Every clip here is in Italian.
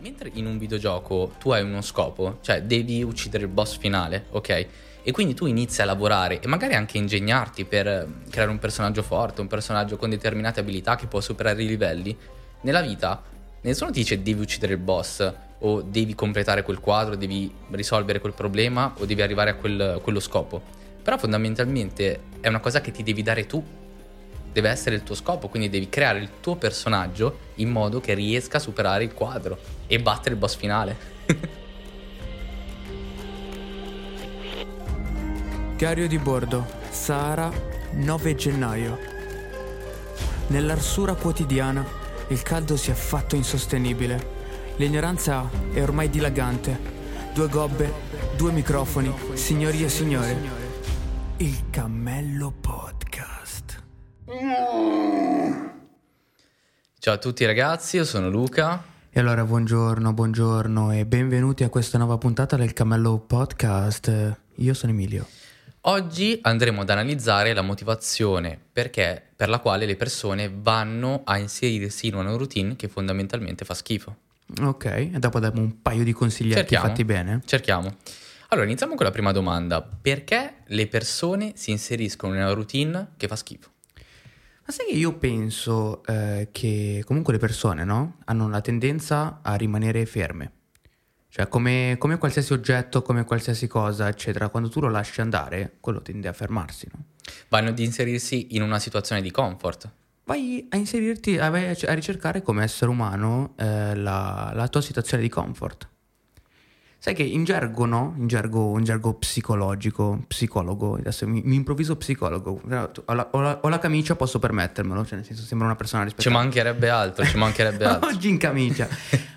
mentre in un videogioco tu hai uno scopo, cioè devi uccidere il boss finale, ok? E quindi tu inizi a lavorare e magari anche ingegnarti per creare un personaggio forte, un personaggio con determinate abilità che può superare i livelli. Nella vita nessuno ti dice devi uccidere il boss o devi completare quel quadro, devi risolvere quel problema o devi arrivare a quel, quello scopo. Però fondamentalmente è una cosa che ti devi dare tu deve essere il tuo scopo, quindi devi creare il tuo personaggio in modo che riesca a superare il quadro e battere il boss finale. Diario di bordo, Sahara, 9 gennaio. Nell'arsura quotidiana il caldo si è fatto insostenibile. L'ignoranza è ormai dilagante. Due gobbe, due microfoni, signori e signore. Il cammello podcast. Ciao a tutti ragazzi, io sono Luca. E allora buongiorno, buongiorno e benvenuti a questa nuova puntata del Cammello Podcast. Io sono Emilio. Oggi andremo ad analizzare la motivazione perché, per la quale le persone vanno a inserirsi in una routine che fondamentalmente fa schifo. Ok, e dopo diamo un paio di consiglietti Cerchiamo. fatti bene. Cerchiamo. Allora, iniziamo con la prima domanda. Perché le persone si inseriscono in una routine che fa schifo? Ma sai che io penso eh, che comunque le persone, no? Hanno la tendenza a rimanere ferme. Cioè, come, come qualsiasi oggetto, come qualsiasi cosa, eccetera, quando tu lo lasci andare, quello tende a fermarsi, no? Vanno ad inserirsi in una situazione di comfort. Vai a inserirti, a, vai a ricercare come essere umano eh, la, la tua situazione di comfort. Sai che in gergo, no? In gergo, in gergo psicologico, psicologo, adesso mi, mi improvviso psicologo, ho la, ho la- ho la camicia, posso permettermelo, cioè nel senso sembra una persona Ci rispettata. mancherebbe altro, ci mancherebbe altro. Oggi in camicia.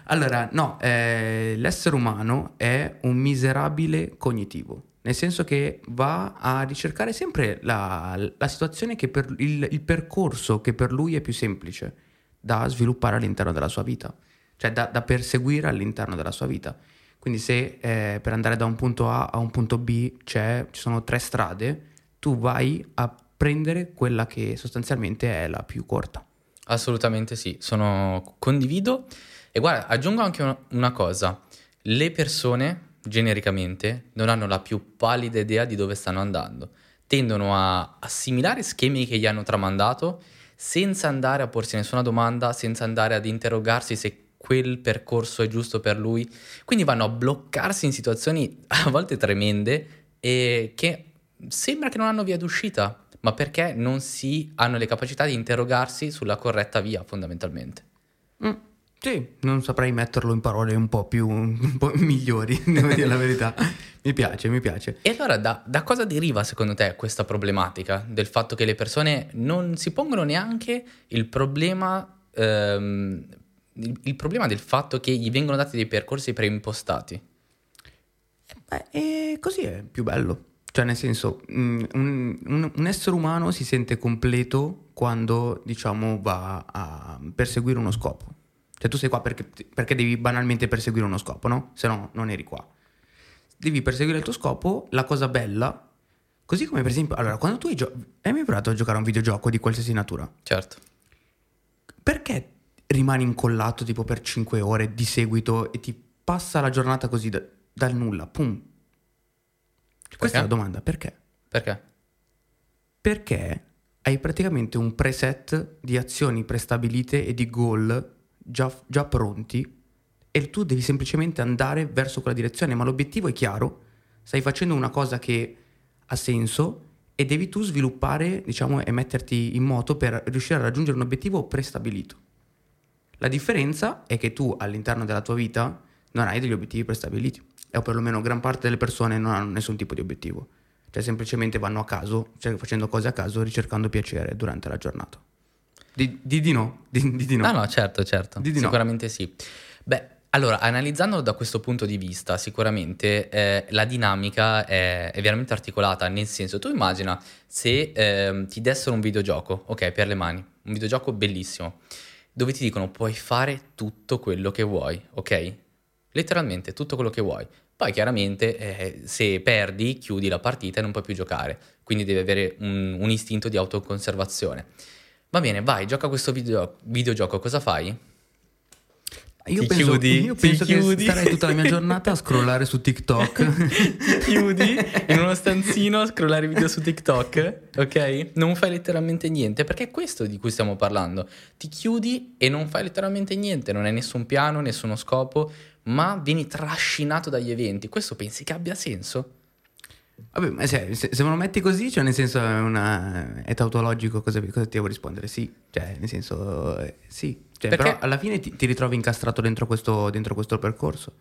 Allora, no, eh, l'essere umano è un miserabile cognitivo, nel senso che va a ricercare sempre la, la situazione che per il, il percorso che per lui è più semplice da sviluppare all'interno della sua vita, cioè da, da perseguire all'interno della sua vita. Quindi se eh, per andare da un punto A a un punto B ci sono tre strade, tu vai a prendere quella che sostanzialmente è la più corta. Assolutamente sì, sono condivido. E guarda, aggiungo anche una, una cosa. Le persone, genericamente, non hanno la più pallida idea di dove stanno andando. Tendono a assimilare schemi che gli hanno tramandato senza andare a porsi nessuna domanda, senza andare ad interrogarsi se quel percorso è giusto per lui. Quindi vanno a bloccarsi in situazioni a volte tremende e che sembra che non hanno via d'uscita, ma perché non si hanno le capacità di interrogarsi sulla corretta via, fondamentalmente. Mm, sì, non saprei metterlo in parole un po' più un po' migliori, devo dire la verità. Mi piace, mi piace. E allora da, da cosa deriva secondo te questa problematica del fatto che le persone non si pongono neanche il problema, ehm, il, il problema del fatto che gli vengono dati dei percorsi preimpostati? Beh, e così è più bello. Cioè, nel senso, mm, un, un- un essere umano si sente completo quando, diciamo, va a perseguire uno scopo. Cioè, tu sei qua perché, perché devi banalmente perseguire uno scopo, no? Se no, non eri qua. Devi perseguire il tuo scopo, la cosa bella, così come per esempio, allora, quando tu hai, gio- hai mai provato a giocare a un videogioco di qualsiasi natura? Certo. perché rimani incollato tipo per 5 ore di seguito e ti passa la giornata così da- dal nulla? Pum. Questa è la domanda, perché? Perché? Perché hai praticamente un preset di azioni prestabilite e di goal già, già pronti e tu devi semplicemente andare verso quella direzione, ma l'obiettivo è chiaro, stai facendo una cosa che ha senso e devi tu sviluppare, diciamo, e metterti in moto per riuscire a raggiungere un obiettivo prestabilito. La differenza è che tu all'interno della tua vita non hai degli obiettivi prestabiliti, o perlomeno gran parte delle persone non hanno nessun tipo di obiettivo, cioè semplicemente vanno a caso, cioè facendo cose a caso, ricercando piacere durante la giornata. Di, di, di no, di, di, no. No, no, certo, certo. Di di no. sicuramente sì. Beh, allora, analizzandolo da questo punto di vista, sicuramente eh, la dinamica è, è veramente articolata, nel senso, tu immagina se ehm, ti dessero un videogioco, ok, per le mani, un videogioco bellissimo, dove ti dicono puoi fare tutto quello che vuoi, ok? Letteralmente tutto quello che vuoi. Poi chiaramente eh, se perdi chiudi la partita e non puoi più giocare, quindi devi avere un, un istinto di autoconservazione. Va bene, vai, gioca questo video- videogioco, cosa fai? Io Ti penso, chiudi? io Ti penso che chiudi? starei tutta la mia giornata a scrollare su TikTok. ti chiudi in uno stanzino a scrollare video su TikTok, ok? Non fai letteralmente niente, perché è questo di cui stiamo parlando. Ti chiudi e non fai letteralmente niente, non hai nessun piano, nessuno scopo, ma vieni trascinato dagli eventi. Questo pensi che abbia senso? Vabbè, ma se, se- me lo metti così, cioè nel senso è, una, è tautologico, cosa, cosa ti devo rispondere? Sì, cioè nel senso eh, sì. Cioè, Però alla fine ti, ti ritrovi incastrato dentro questo, dentro questo percorso.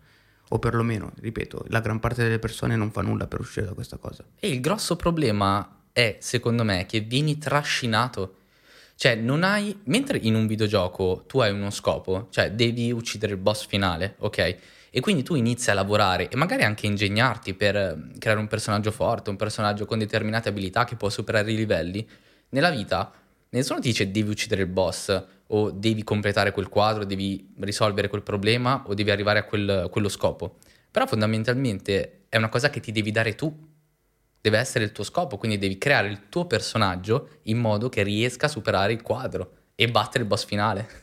O perlomeno, ripeto, la gran parte delle persone non fa nulla per uscire da questa cosa. E il grosso problema è, secondo me, che vieni trascinato. Cioè, non hai. Mentre in un videogioco tu hai uno scopo, cioè devi uccidere il boss finale, ok? E quindi tu inizi a lavorare e magari anche ingegnarti per eh, creare un personaggio forte, un personaggio con determinate abilità che può superare i livelli. Nella vita, nessuno ti dice devi uccidere il boss o devi completare quel quadro, devi risolvere quel problema o devi arrivare a quel- quello scopo. Però fondamentalmente è una cosa che ti devi dare tu deve essere il tuo scopo, quindi devi creare il tuo personaggio in modo che riesca a superare il quadro e battere il boss finale.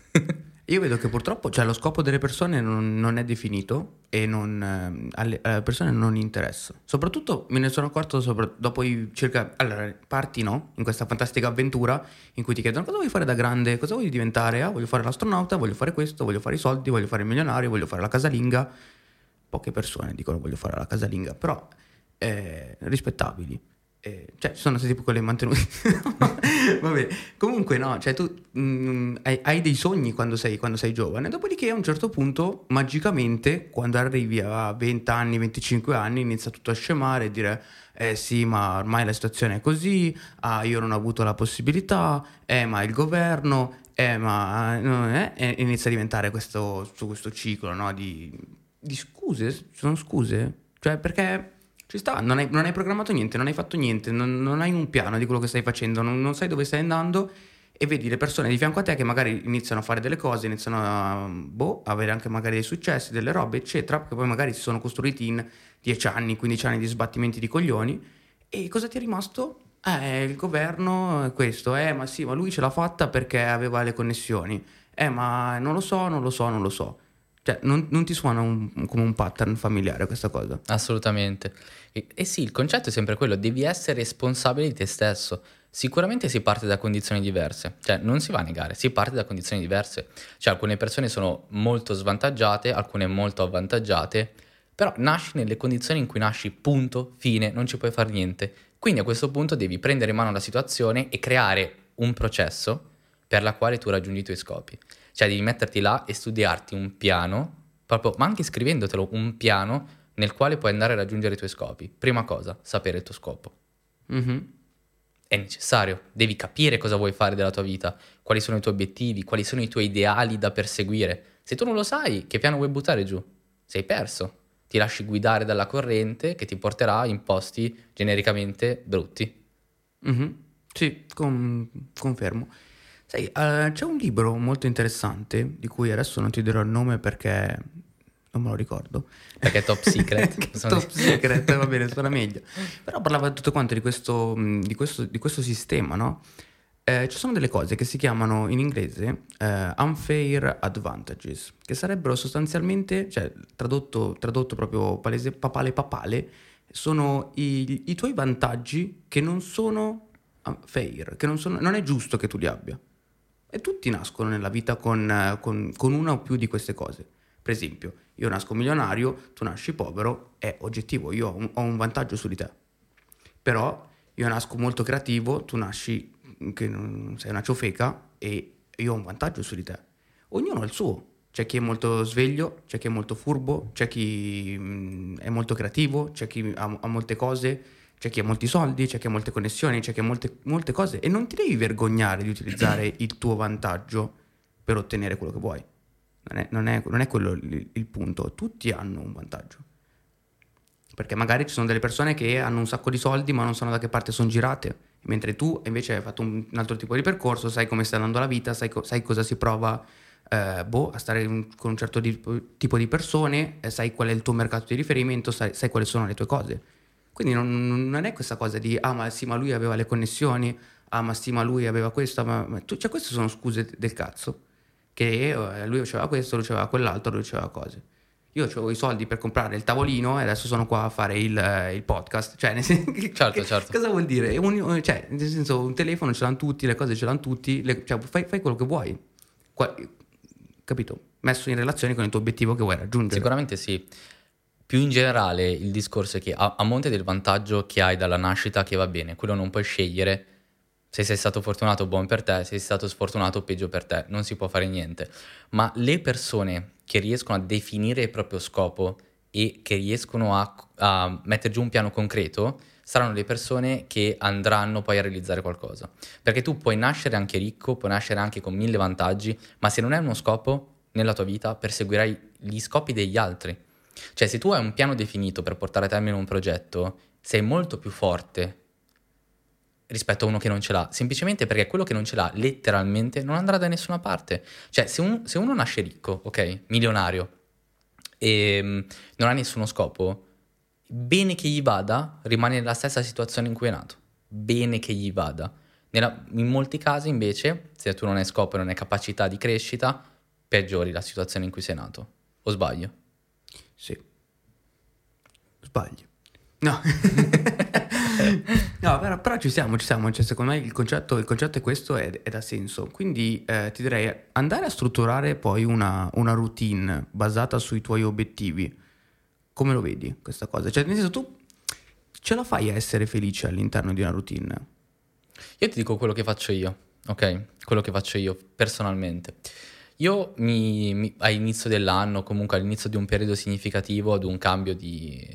Io vedo che purtroppo cioè, lo scopo delle persone non, non è definito e non, ehm, alle, alle persone non interessa. Soprattutto me ne sono accorto sopra- dopo i circa... Allora, parti no, in questa fantastica avventura in cui ti chiedono cosa vuoi fare da grande, cosa vuoi diventare? Ah, voglio fare l'astronauta, voglio fare questo, voglio fare i soldi, voglio fare il milionario, voglio fare la casalinga. Poche persone dicono voglio fare la casalinga, però eh, rispettabili. Eh, cioè, ci sono stati tipo quelle mantenute. Vabbè, comunque no, cioè tu mm, hai, hai dei sogni quando sei, quando sei giovane, dopodiché a un certo punto, magicamente, quando arrivi a 20 anni, 25 anni, inizia tutto a scemare e dire, eh sì, ma ormai la situazione è così, ah, io non ho avuto la possibilità, eh, ma il governo, eh, ma... eh", e inizia a diventare questo, questo ciclo, no, di, di scuse, sono scuse? Cioè, perché... Ci sta, non hai, non hai programmato niente, non hai fatto niente, non, non hai un piano di quello che stai facendo, non, non sai dove stai andando e vedi le persone di fianco a te che magari iniziano a fare delle cose, iniziano a boh, avere anche magari dei successi, delle robe, eccetera, che poi magari si sono costruiti in 10 anni, 15 anni di sbattimenti di coglioni. E cosa ti è rimasto? Eh, il governo è questo, eh, ma sì, ma lui ce l'ha fatta perché aveva le connessioni. Eh, ma non lo so, non lo so, non lo so. Cioè, non, non ti suona un- come un pattern familiare questa cosa? Assolutamente. E, e sì, il concetto è sempre quello, devi essere responsabile di te stesso. Sicuramente si parte da condizioni diverse, cioè non si va a negare, si parte da condizioni diverse. Cioè alcune persone sono molto svantaggiate, alcune molto avvantaggiate, però nasci nelle condizioni in cui nasci, punto, fine, non ci puoi fare niente. Quindi a questo punto devi prendere in mano la situazione e creare un processo per la quale tu raggiungi i tuoi scopi. Cioè devi metterti là e studiarti un piano, proprio, ma anche scrivendotelo, un piano nel quale puoi andare a raggiungere i tuoi scopi. Prima cosa, sapere il tuo scopo. Mhm. È necessario, devi capire cosa vuoi fare della tua vita, quali sono i tuoi obiettivi, quali sono i tuoi ideali da perseguire. Se tu non lo sai, che piano vuoi buttare giù? Sei perso. Ti lasci guidare dalla corrente che ti porterà in posti genericamente brutti. Mhm. Sì, con- confermo. Sai, eh, c'è un libro molto interessante di cui adesso non ti dirò il nome perché non me lo ricordo. Perché è top secret. Top secret, va bene, suona meglio. Però parlava tutto quanto di questo, mh, di questo, di questo sistema, no? Eh, ci sono delle cose che si chiamano in inglese eh, unfair advantages, che sarebbero sostanzialmente, cioè tradotto, tradotto proprio palese, papale papale, sono i, i tuoi vantaggi che non sono fair, che non, sono, non è giusto che tu li abbia. E tutti nascono nella vita con, con- con una o più di queste cose. Per esempio, io nasco milionario, tu nasci povero, è oggettivo, io ho un, ho un vantaggio su di te. Però io nasco molto creativo, tu nasci che non sei una ciofeca e io ho un vantaggio su di te. Ognuno ha il suo. C'è chi è molto sveglio, c'è chi è molto furbo, c'è chi mm, è molto creativo, c'è chi ha, ha molte cose, c'è chi ha molti soldi, c'è chi ha molte connessioni, c'è chi ha molte, molte cose e non ti devi vergognare di utilizzare il tuo vantaggio per ottenere quello che vuoi. Non è, non è- non è quello il, il punto. Tutti hanno un vantaggio. Perché magari ci sono delle persone che hanno un sacco di soldi ma non sanno da che parte sono girate. Mentre tu invece hai fatto un, un altro tipo di percorso, sai come sta andando la vita, sai, co- sai cosa si prova eh, boh, a stare in- con un certo di- tipo di persone, eh, sai qual è il tuo mercato di riferimento, sai, sai quali sono le tue cose. Quindi non, non è questa cosa di ah ma sì ma lui aveva le connessioni, ah ma sì ma lui aveva questo, ma, ma tu- cioè queste sono scuse del cazzo che eh, lui faceva questo, lui faceva quell'altro, lui faceva cose. Io avevo i soldi per comprare il tavolino e adesso sono qua a fare il, eh, il podcast. Cioè, nel senso, certo, certo. Cosa vuol dire? Un, cioè, nel senso, un telefono ce l'hanno tutti, le cose ce l'hanno tutti, le, cioè, fai, fai, quello che vuoi. Qua, capito? Messo in relazione con il tuo obiettivo che vuoi raggiungere. Sicuramente sì. Più in generale il discorso è che a, a monte del vantaggio che hai dalla nascita che va bene, quello non puoi scegliere se sei stato fortunato buon per te, se sei stato sfortunato peggio per te, non si può fare niente. Ma le persone che riescono a definire il proprio scopo e che riescono a, a mettere giù un piano concreto, saranno le persone che andranno poi a realizzare qualcosa. Perché tu puoi nascere anche ricco, puoi nascere anche con mille vantaggi, ma se non hai uno scopo nella tua vita, perseguirai gli scopi degli altri. Cioè, se tu hai un piano definito per portare a termine un progetto, sei molto più forte rispetto a uno che non ce l'ha, semplicemente perché quello che non ce l'ha letteralmente non andrà da nessuna parte. Cioè, se, un, se uno nasce ricco, ok, milionario, e um, non ha nessuno scopo, bene che gli vada, rimane nella stessa situazione in cui è nato. Bene che gli vada. Nella, in molti casi, invece, se tu non hai scopo e non hai capacità di crescita, peggiori la situazione in cui sei nato. O sbaglio? Sì. Sbaglio. No. no, però, però, ci siamo, ci siamo. Cioè, secondo me il concetto, il concetto è questo ed, ed ha senso. Quindi eh, ti direi andare a strutturare poi una, una, routine basata sui tuoi obiettivi. Come lo vedi questa cosa? Cioè, nel senso, tu ce la fai a essere felice all'interno di una routine? Io ti dico quello che faccio io, ok? Quello che faccio io personalmente. Io mi, mi, all'inizio dell'anno, comunque all'inizio di un periodo significativo, ad un cambio di,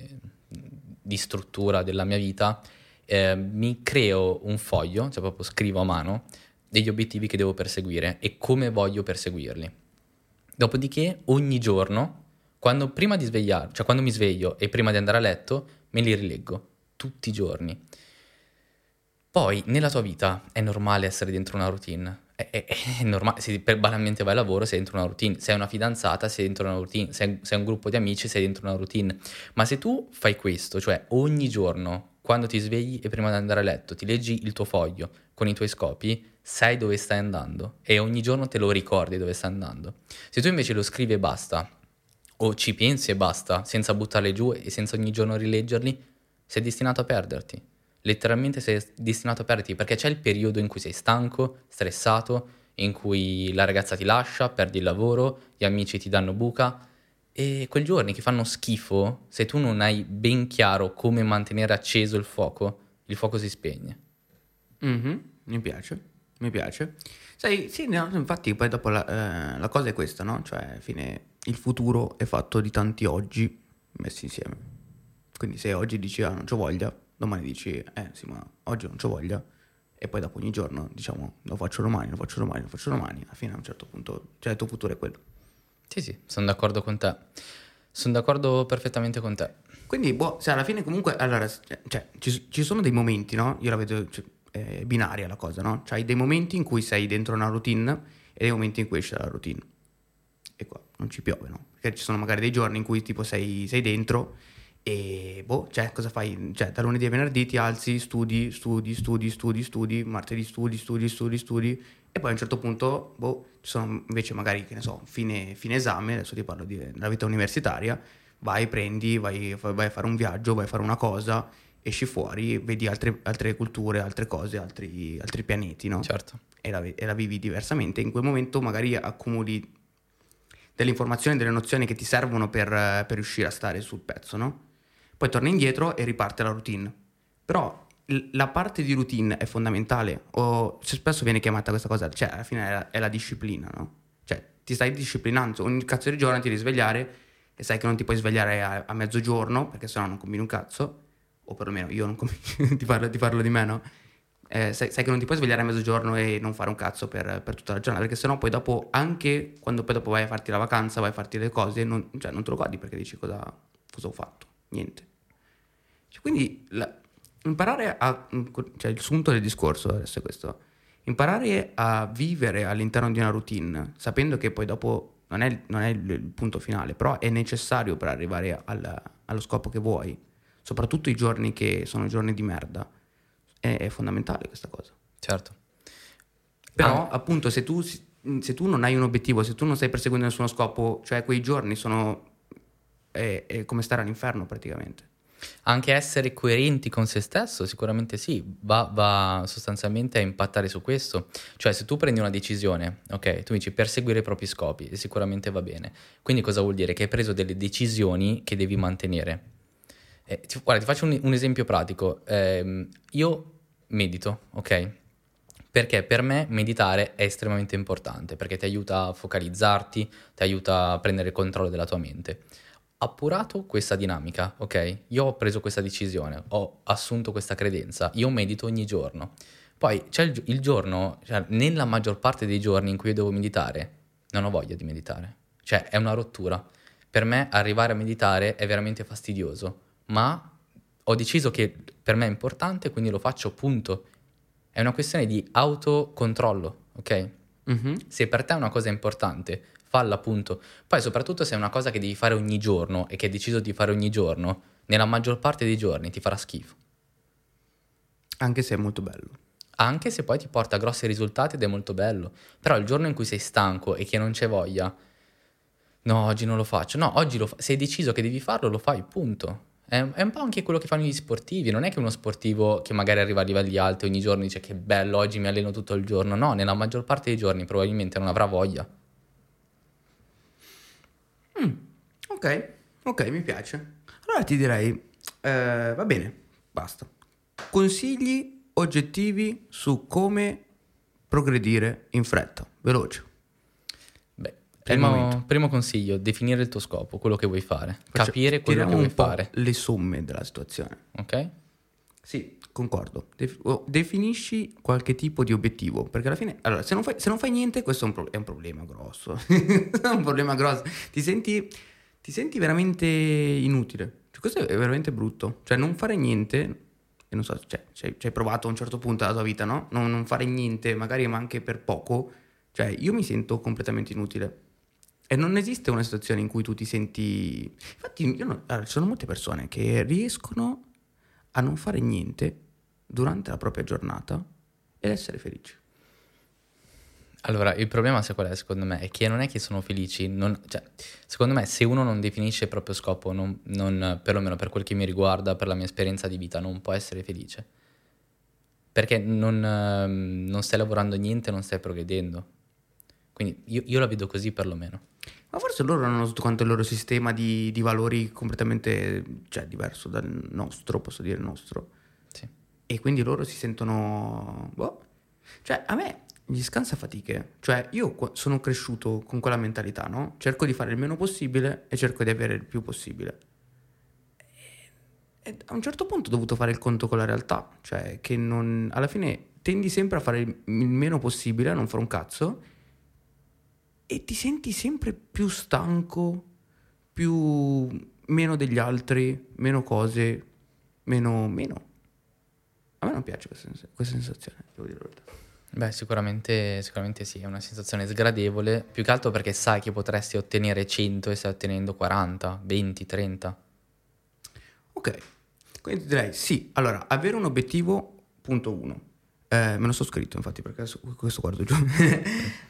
di struttura della mia vita, eh, mi creo un foglio, cioè proprio scrivo a mano, degli obiettivi che devo perseguire e come voglio perseguirli. Dopodiché ogni giorno, quando, prima di svegliare, cioè quando mi sveglio e prima di andare a letto, me li rileggo tutti i giorni. Poi nella tua vita è normale essere dentro una routine, è, è, è normale, se per, banalmente vai al lavoro sei dentro una routine, sei una fidanzata sei dentro una routine, sei, sei un gruppo di amici sei dentro una routine, ma se tu fai questo, cioè ogni giorno quando ti svegli e prima di andare a letto ti leggi il tuo foglio con i tuoi scopi, sai dove stai andando e ogni giorno te lo ricordi dove stai andando. Se tu invece lo scrivi e basta, o ci pensi e basta, senza buttarli giù e senza ogni giorno rileggerli, sei destinato a perderti letteralmente sei destinato a perderti perché c'è il periodo in cui sei stanco, stressato, in cui la ragazza ti lascia, perdi il lavoro, gli amici ti danno buca e quei giorni che fanno schifo, se tu non hai ben chiaro come mantenere acceso il fuoco, il fuoco si spegne. Mm-hmm, mi piace, mi piace. Sai, sì, no, infatti poi dopo la, eh, la, cosa è questa, no? Cioè, fine, il futuro è fatto di tanti oggi messi insieme. Quindi se oggi dici ah non c'ho voglia, domani dici, eh sì, ma oggi non c'ho voglia, e poi dopo ogni giorno diciamo lo faccio domani, lo faccio domani, lo faccio domani, alla fine a un certo punto, cioè il tuo futuro è quello. Sì, sì, sono d'accordo con te. Sono d'accordo perfettamente con te. Quindi, boh, se alla fine comunque, allora, cioè, ci, ci sono dei momenti, no? Io la vedo cioè, eh, binaria la cosa, no? C'hai dei momenti in cui sei dentro una routine e dei momenti in cui esce la routine. E qua non ci piove, no? Perché ci sono magari dei giorni in cui tipo sei, sei dentro e boh, cioè, cosa fai? Cioè, da lunedì a venerdì ti alzi, studi, studi, studi, studi, studi, martedì studi, studi, studi, studi, e poi a un certo punto, boh, ci sono invece magari, che ne so, fine, fine esame, adesso ti parlo della vita universitaria, vai, prendi, vai, vai, a fare un viaggio, vai a fare una cosa, esci fuori, vedi altre, altre culture, altre cose, altri, altri pianeti, no? Certo. E la, e la vivi diversamente. In quel momento magari accumuli delle informazioni, delle nozioni che ti servono per, per riuscire a stare sul pezzo, no? Poi torna indietro e riparte la routine. Però la parte di routine è fondamentale, o spesso viene chiamata questa cosa, cioè alla fine è la, è la disciplina, no? Cioè ti stai disciplinando, ogni cazzo di giorno ti devi svegliare e sai che non ti puoi svegliare a, a mezzogiorno perché sennò non combini un cazzo, o perlomeno io non combino, ti, parlo, ti parlo di me, no? Eh, sai, sai, che non ti puoi svegliare a mezzogiorno e non fare un cazzo per, per, tutta la giornata, perché sennò poi dopo, anche quando poi dopo vai a farti la vacanza, vai a farti le cose, non, cioè, non te lo godi perché dici cosa, cosa ho fatto, niente. Cioè, quindi la, imparare a... cioè il sunto del discorso adesso è questo. Imparare a vivere all'interno di una routine, sapendo che poi dopo non è, non è il, punto finale, però è necessario per arrivare al, allo scopo che vuoi, soprattutto i giorni che sono giorni di merda, è, è fondamentale questa cosa. Certo. Però ah. appunto se tu mm, se tu non hai un obiettivo, se tu non stai perseguendo nessuno scopo, cioè quei giorni sono è, è come stare all'inferno praticamente. Anche essere coerenti con se stesso, sicuramente sì, va, va, sostanzialmente a impattare su questo. Cioè, se tu prendi una decisione, ok, tu dici perseguire i propri scopi, e sicuramente va bene. Quindi cosa vuol dire? Che hai preso delle decisioni che devi mantenere. Eh, ti, guarda, ti faccio un, un esempio pratico. Eh, io medito, ok? Perché per me meditare è estremamente importante, perché ti aiuta a focalizzarti, ti aiuta a prendere il controllo della tua mente appurato questa dinamica, ok? Io ho preso questa decisione, ho assunto questa credenza, io medito ogni giorno. Poi c'è il, il giorno, cioè nella maggior parte dei giorni in cui io devo meditare, non ho voglia di meditare. Cioè è una rottura. Per me arrivare a meditare è veramente fastidioso, ma ho deciso che per me è importante, quindi lo faccio, punto. È una questione di autocontrollo, ok? Mm-hmm. Se per te è una cosa importante, falla appunto. Poi soprattutto se è una cosa che devi fare ogni giorno e che hai deciso di fare ogni giorno, nella maggior parte dei giorni ti farà schifo. Anche se è molto bello. Anche se poi ti porta grossi risultati ed è molto bello. Però il giorno in cui sei stanco e che non c'è voglia, no, oggi non lo faccio. No, oggi lo fa- se hai deciso che devi farlo, lo fai, punto. È, è, un po' anche quello che fanno gli sportivi. Non è che uno sportivo che magari arriva a livelli alti ogni giorno dice che bello, oggi mi alleno tutto il giorno. No, nella maggior parte dei giorni probabilmente non avrà voglia. Mm, ok, ok, mi piace. Allora ti direi, eh, va bene, basta. Consigli oggettivi su come progredire in fretta, veloce. Beh, primo, primo, consiglio, definire il tuo scopo, quello che vuoi fare, Faccio, capire quello che vuoi fare. Le somme della situazione. Ok? Sì, concordo. Def- definisci qualche tipo di obiettivo, perché alla fine, allora, se non fai, se non fai niente, questo è un, pro- è un problema grosso. è un problema grosso. Ti senti, ti senti veramente inutile. Cioè, questo è veramente brutto. Cioè, non fare niente, e non so, cioè, ci hai provato a un certo punto della tua vita, no? Non, non fare niente, magari ma anche per poco. Cioè, io mi sento completamente inutile. E non esiste una situazione in cui tu ti senti... Infatti, io allora, ci sono molte persone che riescono a non fare niente durante la propria giornata ed essere felici. Allora, il problema sai qual è secondo me? È che non è che sono felici, non, cioè, secondo me se uno non definisce il proprio scopo, non, non, perlomeno per quel che mi riguarda, per la mia esperienza di vita, non può essere felice. Perché non, non stai lavorando niente, non stai progredendo. Quindi io, io, la vedo così perlomeno. Ma forse loro hanno tutto quanto il loro sistema di, di valori completamente cioè, diverso dal nostro, posso dire nostro e quindi loro si sentono... Boh. Cioè, a me gli scansa fatiche. Cioè, io sono cresciuto con quella mentalità, no? Cerco di fare il meno possibile e cerco di avere il più possibile. E a un certo punto ho dovuto fare il conto con la realtà. Cioè, che non... Alla fine tendi sempre a fare il meno possibile, a non fare un cazzo, e ti senti sempre più stanco, più... meno degli altri, meno cose, meno... meno. A me non piace questa, questa sensazione, devo dire la verità. Beh, sicuramente, sicuramente sì, è una sensazione sgradevole, più che altro perché sai che potresti ottenere 100 e stai ottenendo 40, 20, 30. Ok, quindi direi sì, allora, avere un obiettivo, punto uno. Eh, me lo so scritto infatti perché questo guardo giù.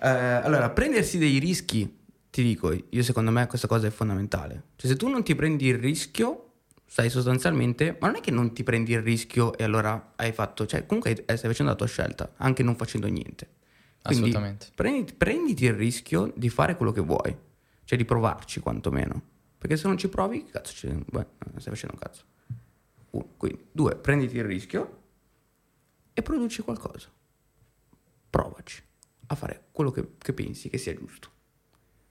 eh, allora, prendersi dei rischi, ti dico, io secondo me questa cosa è fondamentale. Cioè se tu non ti prendi il rischio, stai sostanzialmente, ma non è che non ti prendi il rischio e allora hai fatto, cioè comunque stai facendo la tua scelta, anche non facendo niente. Quindi Assolutamente. Prenditi, prenditi il rischio di fare quello che vuoi, cioè di provarci quantomeno. Perché se non ci provi, cazzo, ci, beh, stai facendo un cazzo. Uno, quindi, due, prenditi il rischio e produci qualcosa. Provaci a fare quello che, che pensi che sia giusto.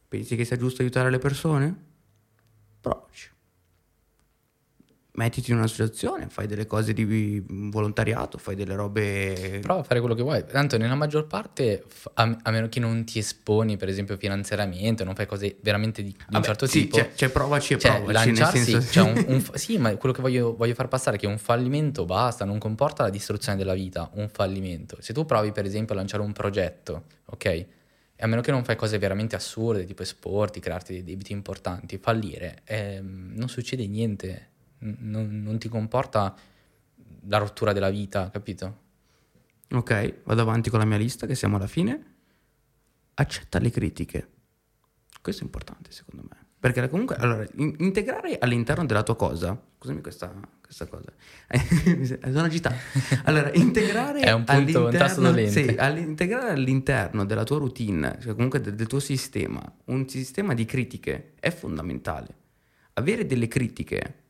Pensi che sia giusto aiutare le persone? Provaci mettiti in una situazione, fai delle cose di volontariato, fai delle robe... Prova a fare quello che vuoi. Tanto nella maggior parte, a, a meno che non ti esponi, per esempio, finanziariamente, non fai cose veramente di, di Vabbè, un certo sì, tipo... Cioè, cioè provaci e cioè, provaci, lanciarsi, senso... cioè un, un, sì, ma quello che voglio, voglio, far passare è che un fallimento basta, non comporta la distruzione della vita, un fallimento. Se tu provi, per esempio, a lanciare un progetto, ok? E a meno che non fai cose veramente assurde, tipo esporti, crearti dei debiti importanti, fallire, ehm, non succede niente non, non ti comporta la rottura della vita, capito? Ok, vado avanti con la mia lista, che siamo alla fine. accetta le critiche. Questo è importante secondo me. Perché comunque, allora, in- integrare all'interno della tua cosa, scusami questa, questa cosa, sono agitato. Allora, integrare È un punto, un all'interno, dolente. sì, all'integrare all'interno della tua routine, cioè comunque del, del tuo sistema, un sistema di critiche è fondamentale. Avere delle critiche,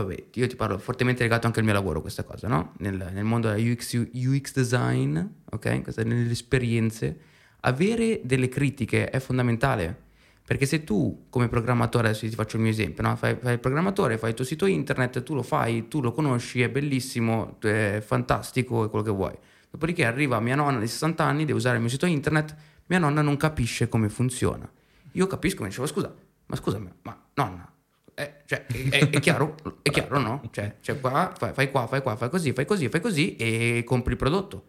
vabbè, io ti parlo fortemente legato anche al mio lavoro questa cosa, no? Nel, nel mondo della UX, UX design, ok? Queste- nelle esperienze, avere delle critiche è fondamentale. Perché se tu, come programmatore, adesso ti faccio il mio esempio, no? fai, fai il programmatore, fai il tuo sito internet, tu lo fai, tu lo conosci, è bellissimo, è fantastico, è quello che vuoi. Dopodiché arriva mia nonna di 60 anni, deve usare il mio sito internet, mia nonna non capisce come funziona. Io capisco, mi dicevo, scusa, ma scusami, ma nonna, eh, cioè, è, è- chiaro, è chiaro, no? Cioè, cioè qua, fai, fai qua, fai qua, fai così, fai così, fai così e compri il prodotto.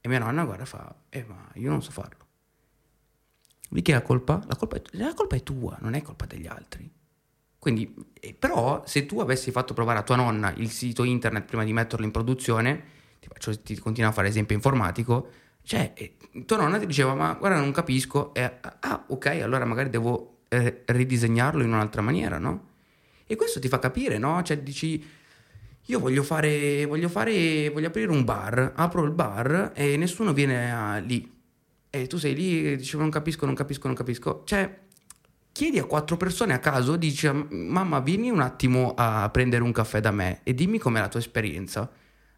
E mia nonna guarda fa, eh ma io non so farlo. Di chi è la colpa? La colpa è, la colpa è tua, non è colpa degli altri. Quindi, eh, però, se tu avessi fatto provare a tua nonna il sito internet prima di metterlo in produzione, ti, faccio, ti continuo a fare esempio informatico, cioè, eh, tua nonna ti diceva, ma guarda, non capisco, e, ah, ok, allora magari devo eh, ridisegnarlo in un'altra maniera, no? E questo ti fa capire, no? Cioè, dici, io voglio fare, voglio fare, voglio aprire un bar, apro il bar e nessuno viene a- lì. E tu sei lì e dici, non capisco, non capisco, non capisco. Cioè, chiedi a quattro persone a caso, dici, mamma, vieni un attimo a prendere un caffè da me e dimmi com'è la tua esperienza.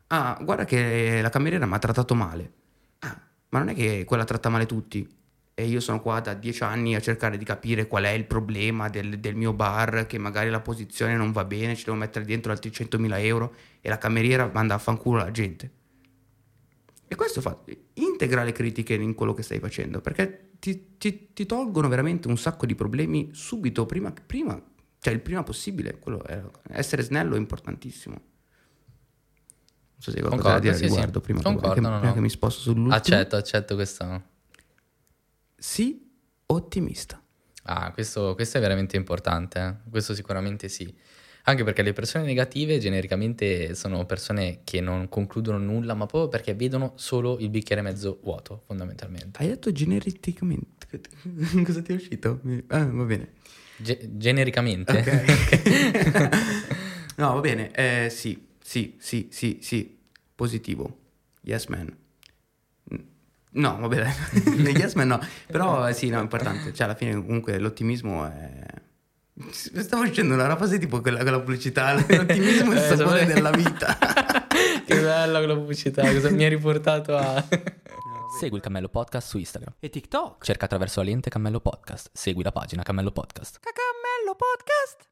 Ah, guarda che la cameriera mi ha trattato male. Ah, ma non è che quella tratta male tutti. E io sono qua da dieci anni a cercare di capire qual è il problema del, del mio bar, che magari la posizione non va bene, ci devo mettere dentro altri 100.000 euro e la cameriera manda a fanculo la gente. E questo fa, integra le critiche in quello che stai facendo, perché ti, ti- ti tolgono veramente un sacco di problemi subito, prima, prima cioè il prima possibile. Quello è- essere snello è importantissimo. Non so se hai qualcosa da Concordo, dire sì, al sì. riguardo, prima, che- Concordo, prima no, prima no. che mi sposto sull'ultimo. Accetto, accetto questa. Sì, ottimista. Ah, questo, questo è veramente importante, eh. questo sicuramente sì. Anche perché le persone negative genericamente sono persone che non concludono nulla, ma proprio perché vedono solo il bicchiere mezzo vuoto, fondamentalmente. Hai detto genericamente. Cosa ti è uscito? Ah, va bene. Ge- genericamente. Ok. no, va bene. Eh, sì, sì, sì, sì, sì. Positivo. Yes, man. No, va bene. yes, man no. Però sì, no, è importante. Cioè, alla fine comunque l'ottimismo è... Stavo facendo una fase tipo quella, quella pubblicità, l'ottimismo è il Eh, sapore della vita. che bella quella pubblicità, cosa mi ha riportato a... Segui il Cammello Podcast su Instagram. E TikTok. Cerca attraverso la lente Cammello Podcast. Segui la pagina Cammello Podcast. Cacamello podcast.